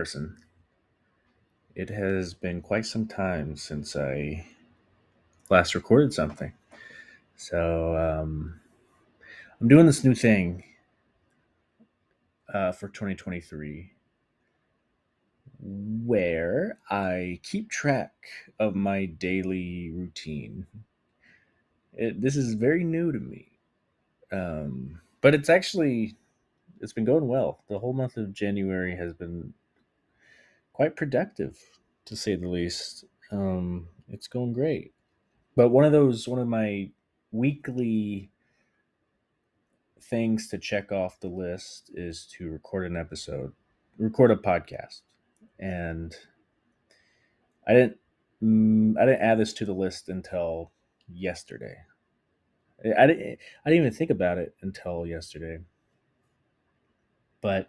person. It has been quite some time since I last recorded something. So um, I'm doing this new thing uh, for 2023 where I keep track of my daily routine. It, this is very new to me, um, but it's actually it's been going well. The whole month of January has been quite productive, to say the least. Um, it's going great. But one of those, one of my weekly things to check off the list is to record an episode, record a podcast, and I didn't, mm, I didn't add this to the list until yesterday. I didn't, I didn't even think about it until yesterday. But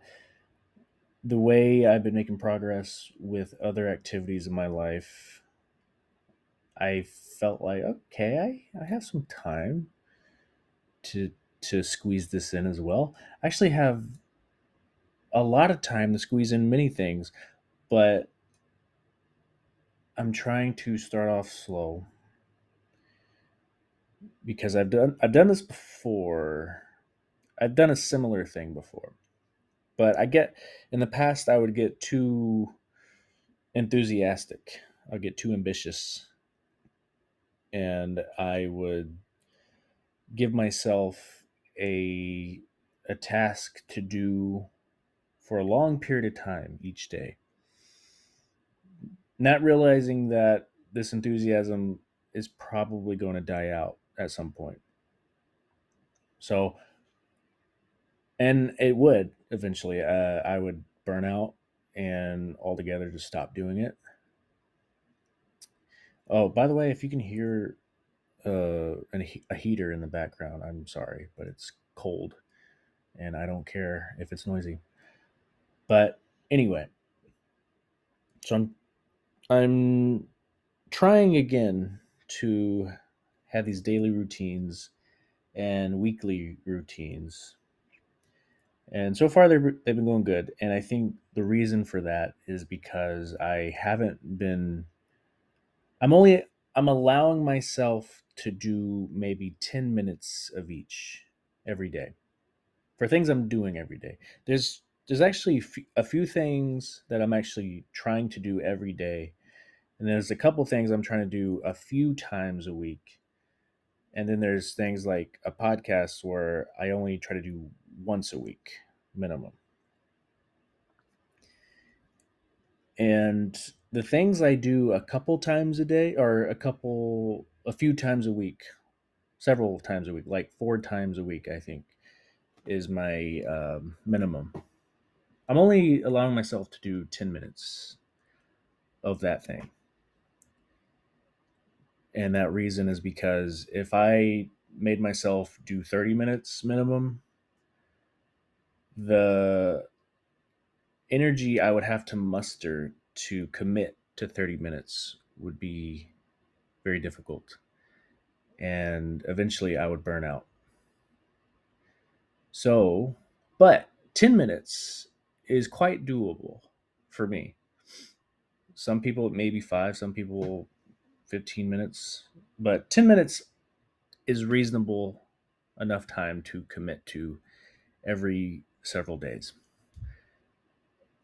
the way I've been making progress with other activities in my life, I felt like okay, I, I have some time to to squeeze this in as well. I actually have a lot of time to squeeze in many things, but I'm trying to start off slow because I've done I've done this before. I've done a similar thing before. But I get in the past I would get too enthusiastic. I'd get too ambitious. And I would give myself a a task to do for a long period of time each day. Not realizing that this enthusiasm is probably going to die out at some point. So and it would eventually. Uh, I would burn out and altogether just stop doing it. Oh, by the way, if you can hear uh, a heater in the background, I'm sorry, but it's cold, and I don't care if it's noisy. But anyway, so I'm I'm trying again to have these daily routines and weekly routines and so far they've, they've been going good. And i think the reason for that is because i haven't been i'm only i'm allowing myself to do maybe 10 minutes of each every day for things i'm doing every day. There's there's actually a few things that i'm actually trying to do every day. And there's a couple things i'm trying to do a few times a week. And then there's things like a podcast where i only try to do once a week minimum. And the things I do a couple times a day or a couple a few times a week, several times a week, like four times a week, I think, is my um, minimum. I'm only allowing myself to do 10 minutes of that thing. And that reason is because if I made myself do 30 minutes minimum, the energy I would have to muster to commit to 30 minutes would be very difficult. And eventually I would burn out. So, but 10 minutes is quite doable for me. Some people maybe five, some people 15 minutes, but 10 minutes is reasonable enough time to commit to every several days.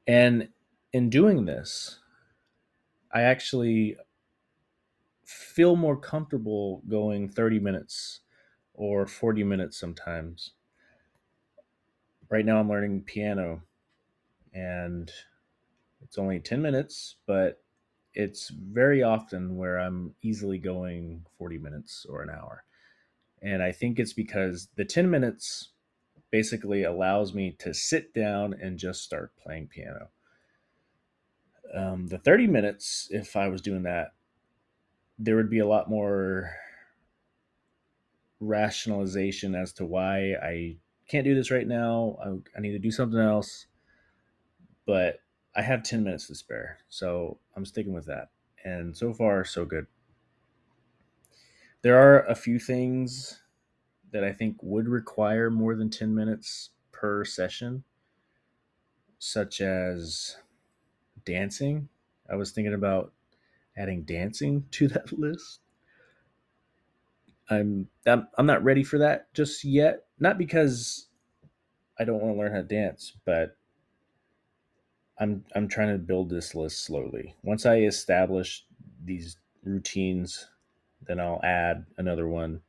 And in doing this, I actually feel more comfortable going 30 minutes or 40 minutes sometimes. Right now, I'm learning piano and it's only 10 minutes, but it's very often where I'm easily going 40 minutes or an hour. And I think it's because the 10 minutes basically allows me to sit down and just start playing piano. Um, the 30 minutes, if I was doing that, there would be a lot more rationalization as to why I can't do this right now. I, I need to do something else. But I have 10 minutes to spare. So I'm sticking with that. And so far, so good. There are a few things that I think would require more than 10 minutes per session, such as dancing. I was thinking about adding dancing to that list. I'm I'm, I'm not ready for that just yet. Not because I don't want to learn how to dance, but I'm I'm trying to build this list slowly. Once I establish these routines, then I'll add another one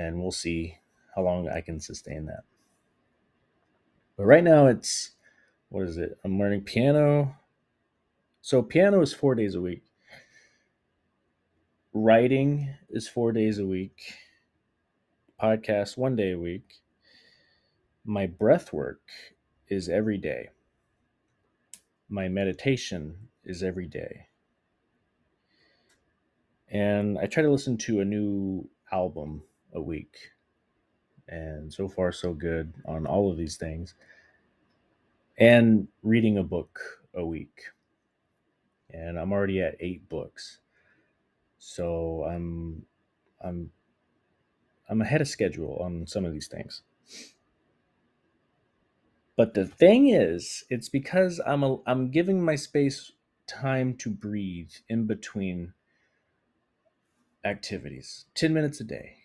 and we'll see how long I can sustain that. But right now it's what is it? I'm learning piano. So piano is 4 days a week. Writing is 4 days a week. Podcast 1 day a week. My breath work is every day. My meditation is every day. And I try to listen to a new album a week. And so far, so good on all of these things. And reading a book a week. And I'm already at eight books. So I'm I'm I'm ahead of schedule on some of these things. But the thing is, it's because I'm a, I'm giving my space time to breathe in between activities. 10 minutes a day.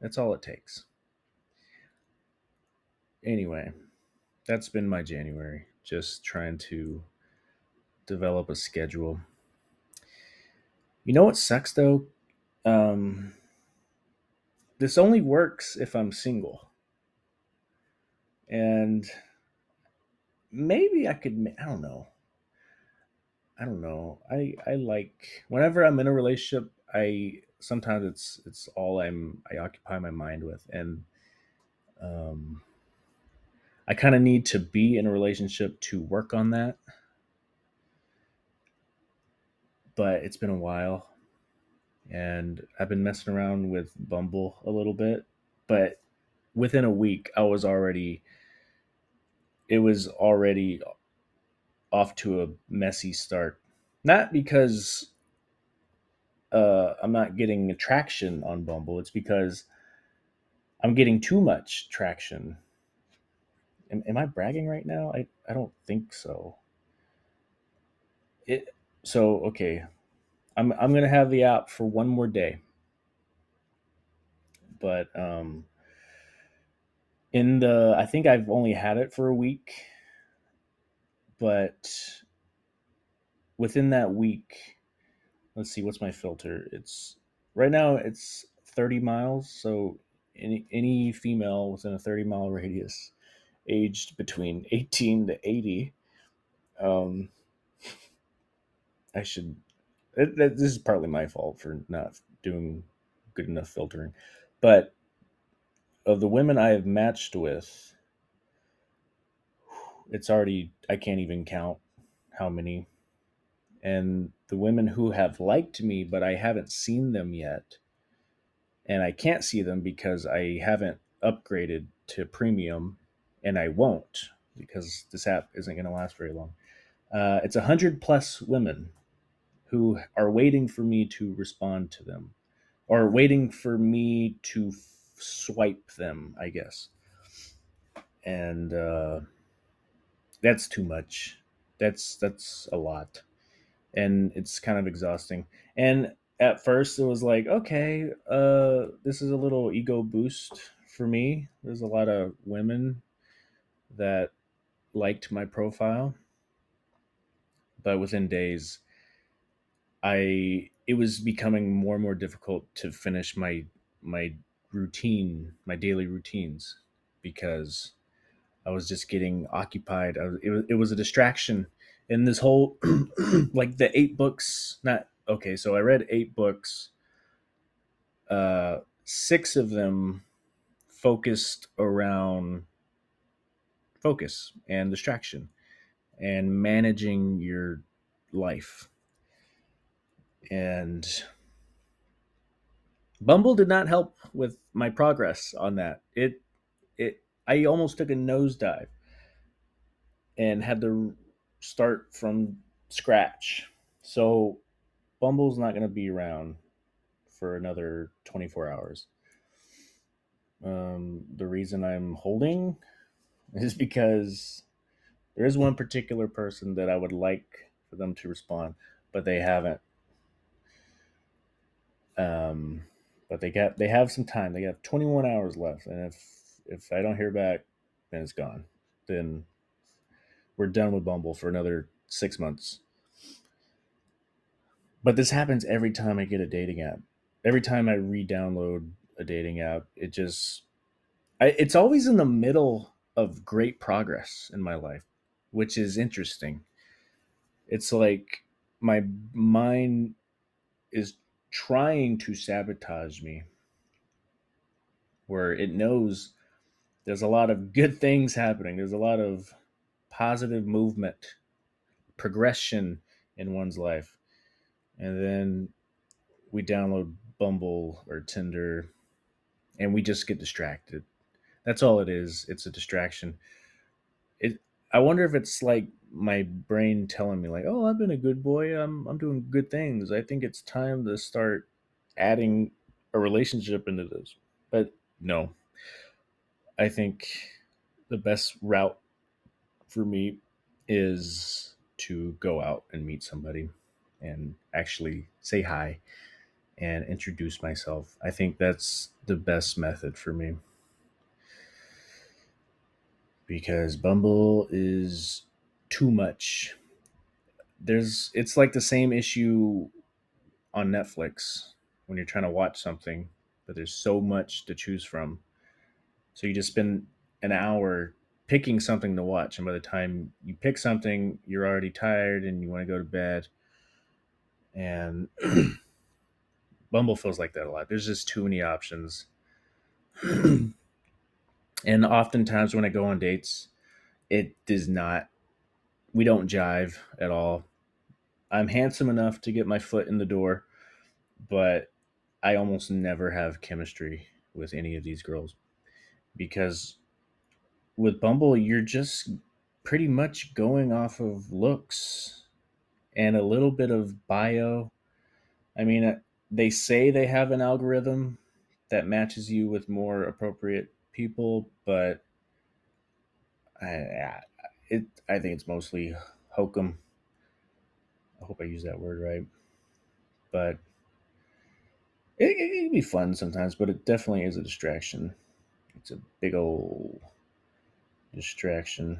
That's all it takes. Anyway, that's been my January. Just trying to develop a schedule. You know what sucks though? Um, this only works if I'm single. And maybe I could, I don't know. I don't know. I I like whenever I'm in a relationship, I sometimes it's it's all I'm I occupy my mind with, and um, I kind of need to be in a relationship to work on that. But it's been a while, and I've been messing around with Bumble a little bit, but within a week, I was already it was already off to a messy start. Not because uh, I'm not getting traction on Bumble. It's because I'm getting too much traction. Am, am I bragging right now? I, I don't think so. It so okay. I'm I'm gonna have the app for one more day. But um in the I think I've only had it for a week, but within that week, let's see what's my filter. It's right now it's 30 miles, so any any female within a 30 mile radius aged between 18 to 80 um I should it, it, this is partly my fault for not doing good enough filtering. But of the women I have matched with, it's already I can't even count how many. And the women who have liked me, but I haven't seen them yet, and I can't see them because I haven't upgraded to premium, and I won't because this app isn't going to last very long. Uh, it's a hundred plus women who are waiting for me to respond to them, or waiting for me to swipe them, I guess. And uh, that's too much. That's that's a lot, and it's kind of exhausting. And at first, it was like, okay, uh, this is a little ego boost for me. There's a lot of women that liked my profile, but within days, I it was becoming more and more difficult to finish my my routine, my daily routines, because I was just getting occupied. Was, it, was, it was a distraction. And this whole, like the eight books, not, okay, so I read eight books. Uh, six of them focused around focus and distraction and managing your life. And Bumble did not help with my progress on that. It it I almost took a nosedive and had to start from scratch. So Bumble's not going to be around for another 24 hours. Um, the reason I'm holding is because There is one particular person that I would like for them to respond, but they haven't. Um, but they got they have some time. They got 21 hours left, and if if I don't hear back, then it's gone. Then we're done with Bumble for another six months. But this happens every time I get a dating app. Every time I re-download a dating app, it just I, it's always in the middle of great progress in my life, which is interesting. It's like my mind is trying to sabotage me, where it knows there's a lot of good things happening, there's a lot of positive movement, progression in one's life. And then we download Bumble or Tinder and we just get distracted that's all it is. It's a distraction. It. I wonder if it's like my brain telling me like, "Oh, I've been a good boy. I'm I'm doing good things. I think it's time to start adding a relationship into this." But no. I think the best route for me is to go out and meet somebody and actually say hi and introduce myself. I think that's the best method for me because Bumble is too much. There's it's like the same issue on Netflix when you're trying to watch something, but there's so much to choose from. So you just spend an hour picking something to watch and by the time you pick something, you're already tired and you want to go to bed. And Bumble feels like that a lot. There's just too many options. And oftentimes when I go on dates, it does not, we don't jive at all. I'm handsome enough to get my foot in the door, but I almost never have chemistry with any of these girls because with Bumble, you're just pretty much going off of looks and a little bit of bio. I mean, uh, they say they have an algorithm that matches you with more appropriate people, but I, it I think it's mostly hokum. I hope I use that word right, but it, it can be fun sometimes. But it definitely is a distraction. It's a big old distraction.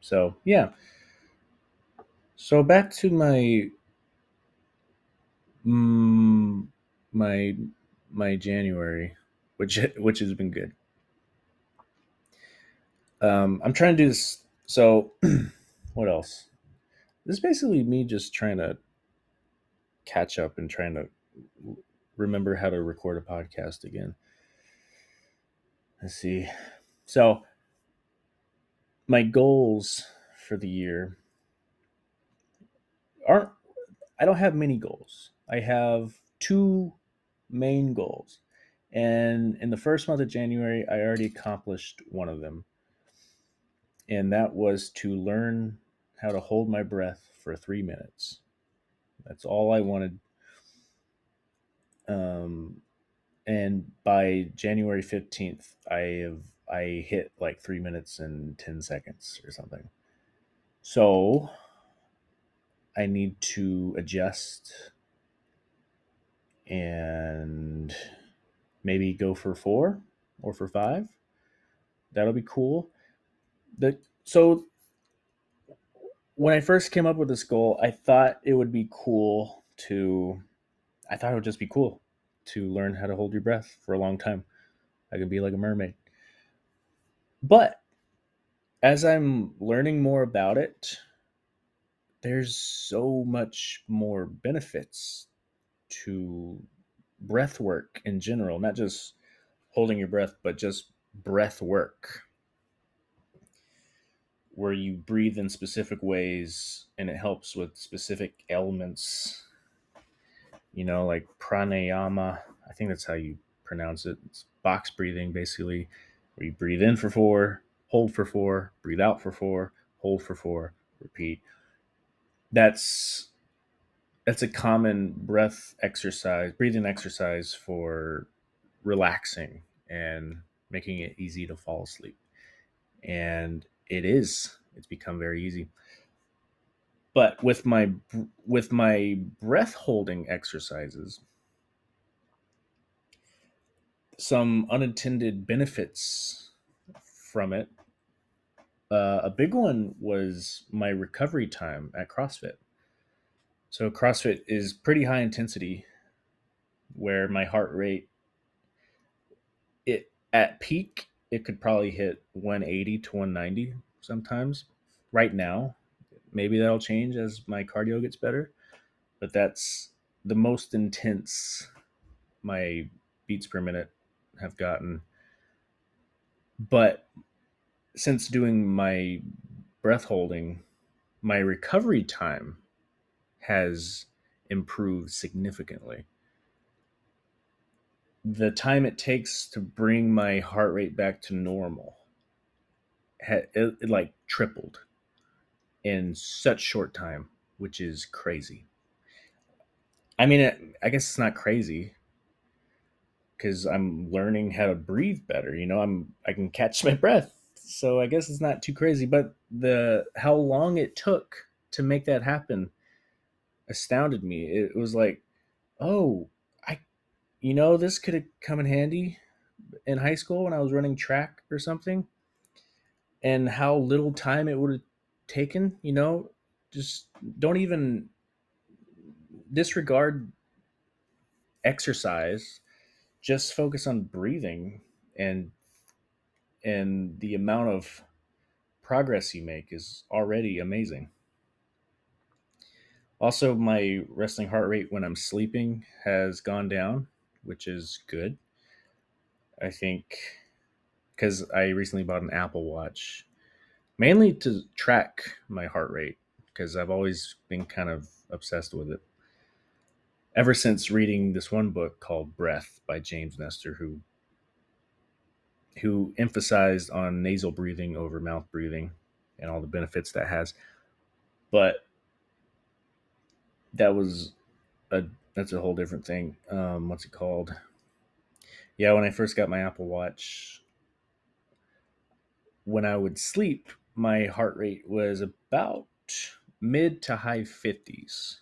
So yeah. So back to my mm, my my January which which has been good. Um, I'm trying to do this. So, what else? This is basically me just trying to catch up and trying to remember how to record a podcast again. Let's see. So, my goals for the year aren't, I don't have many goals. I have two main goals. And in the first month of January, I already accomplished one of them. And that was to learn how to hold my breath for three minutes. That's all I wanted. Um, and by January 15th, I have I hit like three minutes and 10 seconds or something. So I need to adjust and maybe go for four or for five. That'll be cool. The so when I first came up with this goal, I thought it would be cool to I thought it would just be cool to learn how to hold your breath for a long time. I could be like a mermaid. But as I'm learning more about it, there's so much more benefits to breath work in general, not just holding your breath, but just breath work where you breathe in specific ways and it helps with specific ailments. You know, like pranayama, I think that's how you pronounce it. It's box breathing, basically, where you breathe in for four, hold for four, breathe out for four, hold for four, repeat. That's that's a common breath exercise, breathing exercise for relaxing and making it easy to fall asleep. And it is it's become very easy. But with my with my breath holding exercises, some unintended benefits from it. Uh, a big one was my recovery time at CrossFit. So CrossFit is pretty high intensity, where my heart rate it at peak it could probably hit 180 to 190 sometimes. Right now, maybe that'll change as my cardio gets better, but that's the most intense my beats per minute have gotten. But since doing my breath holding, my recovery time has improved significantly. The time it takes to bring my heart rate back to normal it, it like tripled in such short time, which is crazy. I mean, I guess it's not crazy because I'm learning how to breathe better. You know, I'm I can catch my breath, so I guess it's not too crazy. But the how long it took to make that happen astounded me. It was like, oh, I, you know, this could have come in handy in high school when I was running track or something, and how little time it would have taken. You know, just don't even disregard exercise just focus on breathing and and the amount of progress you make is already amazing. Also, my resting heart rate when I'm sleeping has gone down, which is good. I think because I recently bought an Apple Watch mainly to track my heart rate because I've always been kind of obsessed with it ever since reading this one book called Breath by James Nestor, who who emphasized on nasal breathing over mouth breathing and all the benefits that has. But that was a that's a whole different thing. Um, what's it called? Yeah, when I first got my Apple Watch, when I would sleep, my heart rate was about mid to high 50s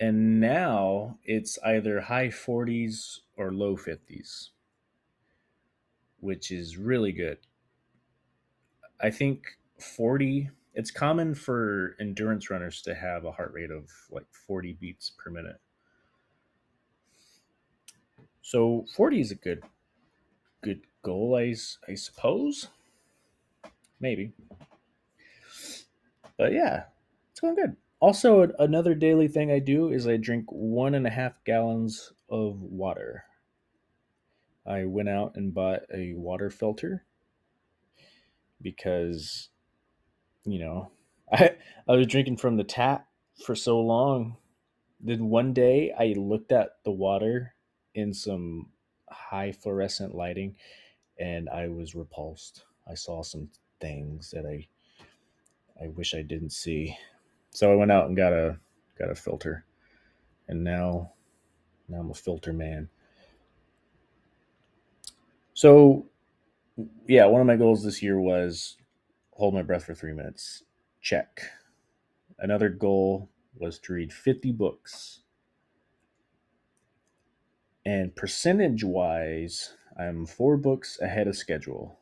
and now it's either high 40s or low 50s which is really good. I think 40 it's common for endurance runners to have a heart rate of like 40 beats per minute. So 40 is a good good goal i, I suppose maybe but yeah it's going good also, another daily thing I do is I drink one and a half gallons of water. I went out and bought a water filter because, you know, I, I was drinking from the tap for so long. Then one day I looked at the water in some high fluorescent lighting and I was repulsed. I saw some things that I I wish I didn't see. So I went out and got a got a filter, and now now I'm a filter man. So yeah, one of my goals this year was hold my breath for three minutes. Check. Another goal was to read 50 books. And percentage wise, I'm four books ahead of schedule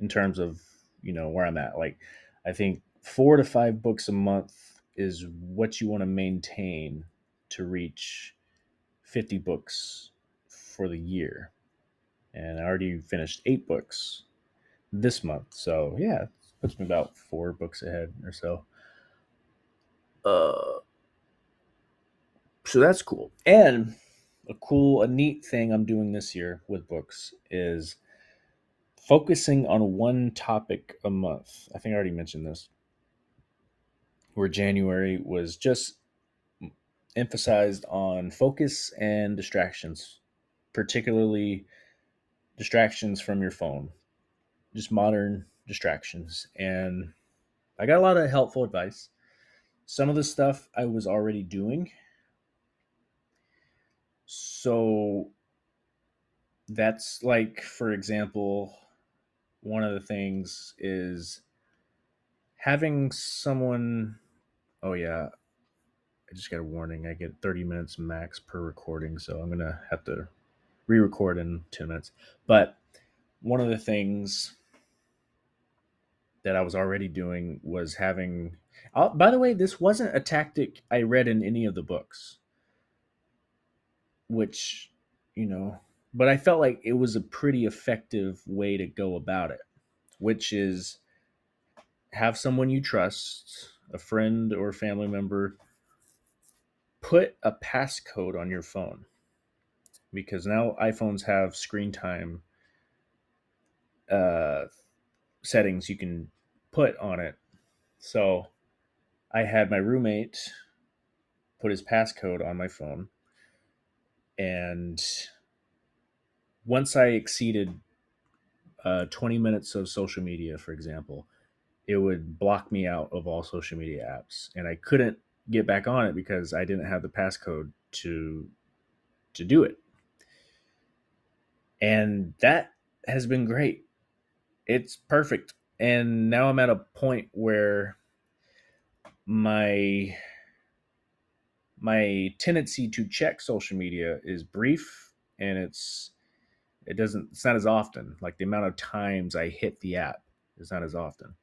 in terms of, you know, where I'm at. Like, I think four to five books a month is what you want to maintain to reach 50 books for the year. And I already finished eight books this month. So, yeah, puts me about four books ahead or so. Uh, so that's cool. And a cool, a neat thing I'm doing this year with books is focusing on one topic a month. I think I already mentioned this where January was just emphasized on focus and distractions, particularly distractions from your phone, just modern distractions. And I got a lot of helpful advice. Some of the stuff I was already doing. So that's like, for example, one of the things is having someone. Oh yeah, I just got a warning. I get 30 minutes max per recording, so I'm gonna have to re-record in 10 minutes. But one of the things that I was already doing was having. Uh, by the way, this wasn't a tactic I read in any of the books, which, you know, but I felt like it was a pretty effective way to go about it, which is have someone you trust, a friend or family member, put a passcode on your phone because now iPhones have screen time uh, settings you can put on it. So I had my roommate put his passcode on my phone. And once I exceeded uh, 20 minutes of social media, for example, it would block me out of all social media apps. And I couldn't get back on it because I didn't have the passcode to to do it. And that has been great. It's perfect and now I'm at a point where my my tendency to check social media is brief and it's it doesn't it's not as often like the amount of times i hit the app is not as often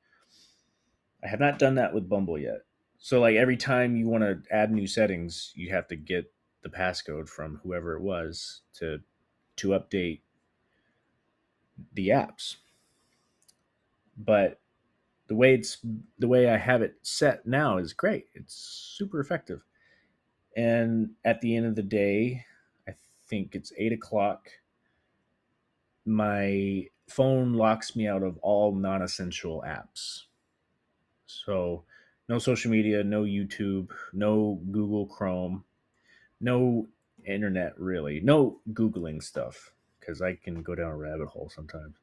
i have not done that with bumble yet so like every time you want to add new settings you have to get the passcode from whoever it was to to update the apps but the way it's the way I have it set now is great. It's super effective. And at the end of the day, I think it's eight o'clock. My phone locks me out of all non-essential apps. So no social media, no YouTube, no Google Chrome, no internet really, no Googling stuff because I can go down a rabbit hole sometimes.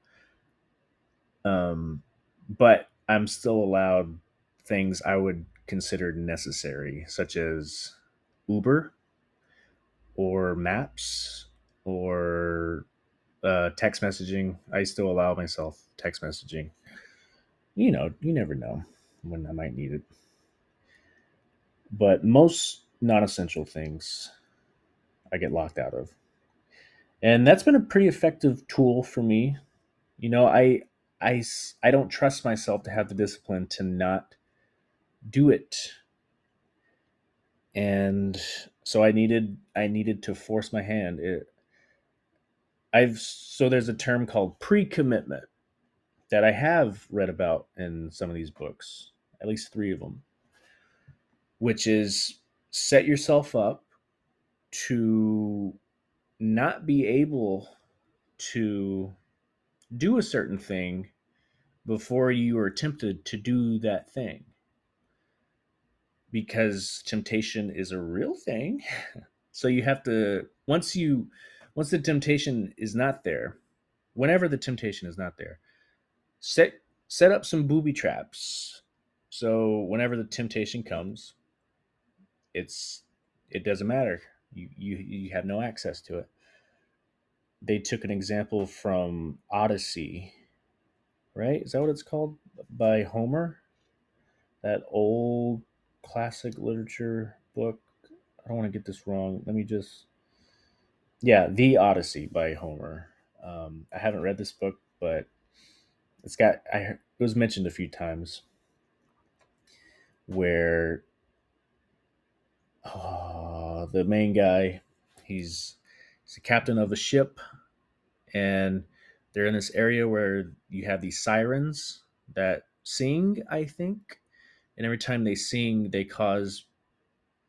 Um, but I'm still allowed things I would consider necessary, such as Uber or Maps or uh, text messaging. I still allow myself text messaging. You know, you never know when I might need it. But most non essential things I get locked out of. And that's been a pretty effective tool for me. You know, I I, I don't trust myself to have the discipline to not do it and so i needed i needed to force my hand it, i've so there's a term called pre-commitment that i have read about in some of these books at least three of them which is set yourself up to not be able to do a certain thing before you are tempted to do that thing. Because temptation is a real thing. so you have to once you once the temptation is not there, whenever the temptation is not there, set set up some booby traps. So whenever the temptation comes, it's it doesn't matter. You you you have no access to it they took an example from Odyssey, right? Is that what it's called? By Homer? That old classic literature book. I don't want to get this wrong. Let me just. Yeah, The Odyssey by Homer. Um, I haven't read this book, but it's got. I it was mentioned a few times where oh, the main guy, he's he's the captain of a ship, and they're in this area where you have these sirens that sing, I think, and every time they sing, they cause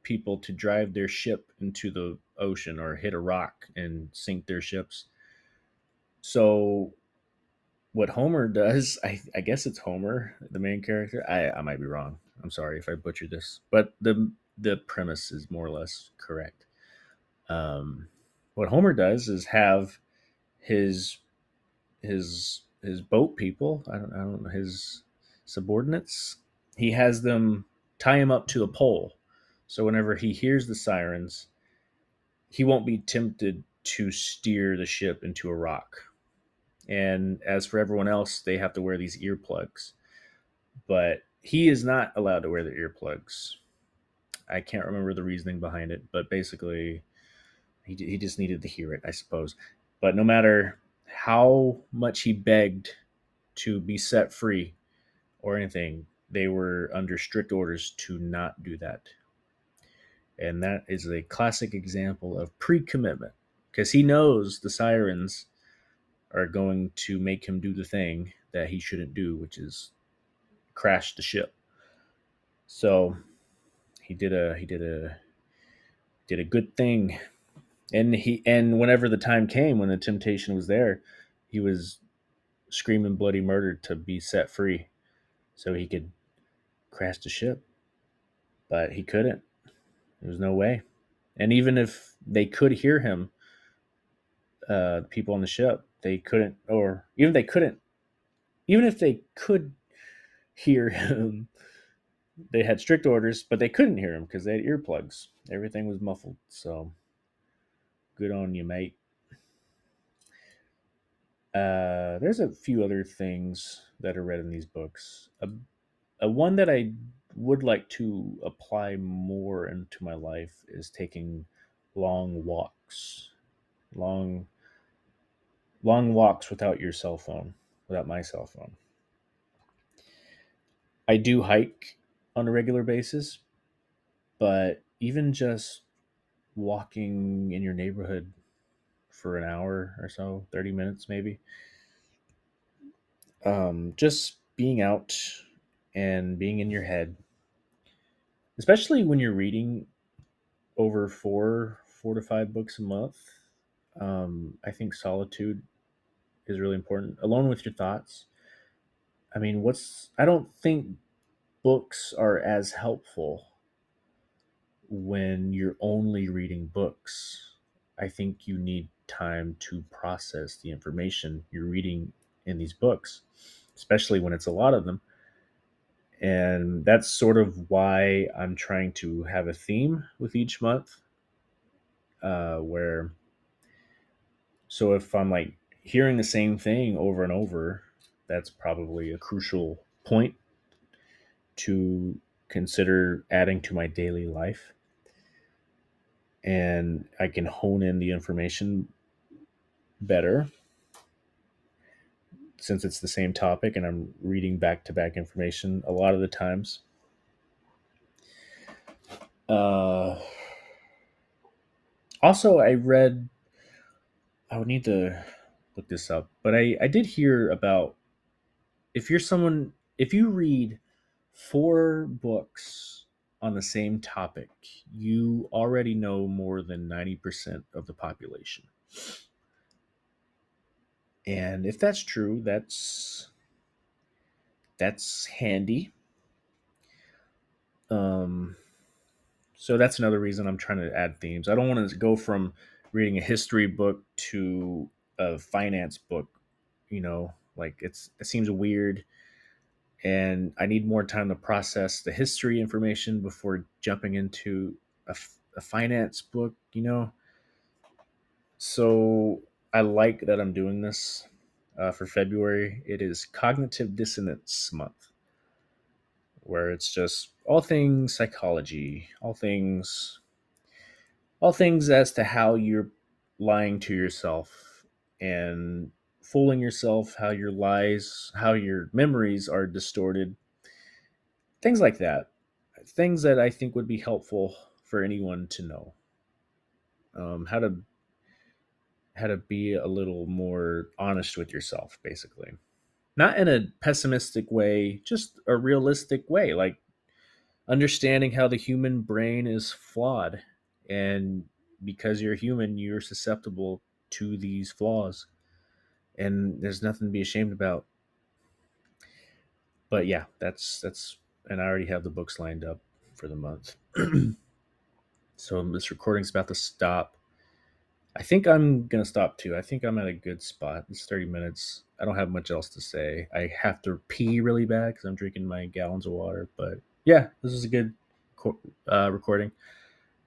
people to drive their ship into the ocean or hit a rock and sink their ships. So what Homer does, I, I, guess it's Homer, the main character. I, I might be wrong. I'm sorry if I butchered this, but the the premise is more or less correct. Um, what Homer does is have his his his boat people. I don't I don't know his subordinates. He has them tie him up to a pole, so whenever he hears the sirens, he won't be tempted to steer the ship into a rock. And as for everyone else, they have to wear these earplugs. But he is not allowed to wear the earplugs. I can't remember the reasoning behind it, but basically, he, he just needed to hear it, I suppose. But no matter how much he begged to be set free or anything, they were under strict orders to not do that. And that is a classic example of pre commitment because he knows the sirens are going to make him do the thing that he shouldn't do, which is crash the ship. So he did a he did a did a good thing. And he and whenever the time came when the temptation was there, he was screaming bloody murder to be set free so he could crash the ship. But he couldn't. There was no way. And even if they could hear him, uh, people on the ship, they couldn't, or even they couldn't, even if they could hear him, they had strict orders, but they couldn't hear him because they had earplugs. Everything was muffled. So good on you, mate. Uh, there's a few other things that are read in these books. A, a one that I would like to apply more into my life is taking long walks, long, long walks without your cell phone, without my cell phone. I do hike on a regular basis, but even just walking in your neighborhood for an hour or so, 30 minutes maybe. Um, just being out and being in your head, especially when you're reading over four, four to five books a month. Um, I think solitude is really important, alone with your thoughts. I mean, what's, I don't think books are as helpful when you're only reading books. I think you need time to process the information you're reading in these books, especially when it's a lot of them. And that's sort of why I'm trying to have a theme with each month. Uh, where, so if I'm like hearing the same thing over and over, that's probably a crucial point to consider adding to my daily life. And I can hone in the information better since it's the same topic and I'm reading back to back information a lot of the times. Uh, also, I read, I would need to look this up, but I, I did hear about if you're someone, if you read four books on the same topic, you already know more than 90% of the population. And if that's true, that's that's handy. Um so that's another reason I'm trying to add themes. I don't want to go from reading a history book to a finance book, you know, like it's it seems weird and I need more time to process the history information before jumping into a, a finance book, you know. So I like that I'm doing this uh, for February. It is Cognitive Dissonance Month, where it's just all things psychology, all things, all things as to how you're lying to yourself and fooling yourself, how your lies, how your memories are distorted, things like that. Things that I think would be helpful for anyone to know. Um, how to how to be a little more honest with yourself, basically. Not in a pessimistic way, just a realistic way, like understanding how the human brain is flawed. And because you're human, you're susceptible to these flaws. And there's nothing to be ashamed about. But yeah, that's that's and I already have the books lined up for the month. so this recording's about to stop. I think I'm gonna stop too. I think I'm at a good spot. It's 30 minutes. I don't have much else to say. I have to pee really bad because I'm drinking my gallons of water. But yeah, this is a good uh, recording.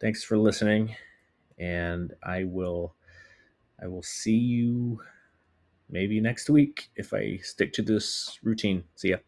Thanks for listening, and I will, I will see you maybe next week if I stick to this routine. See ya.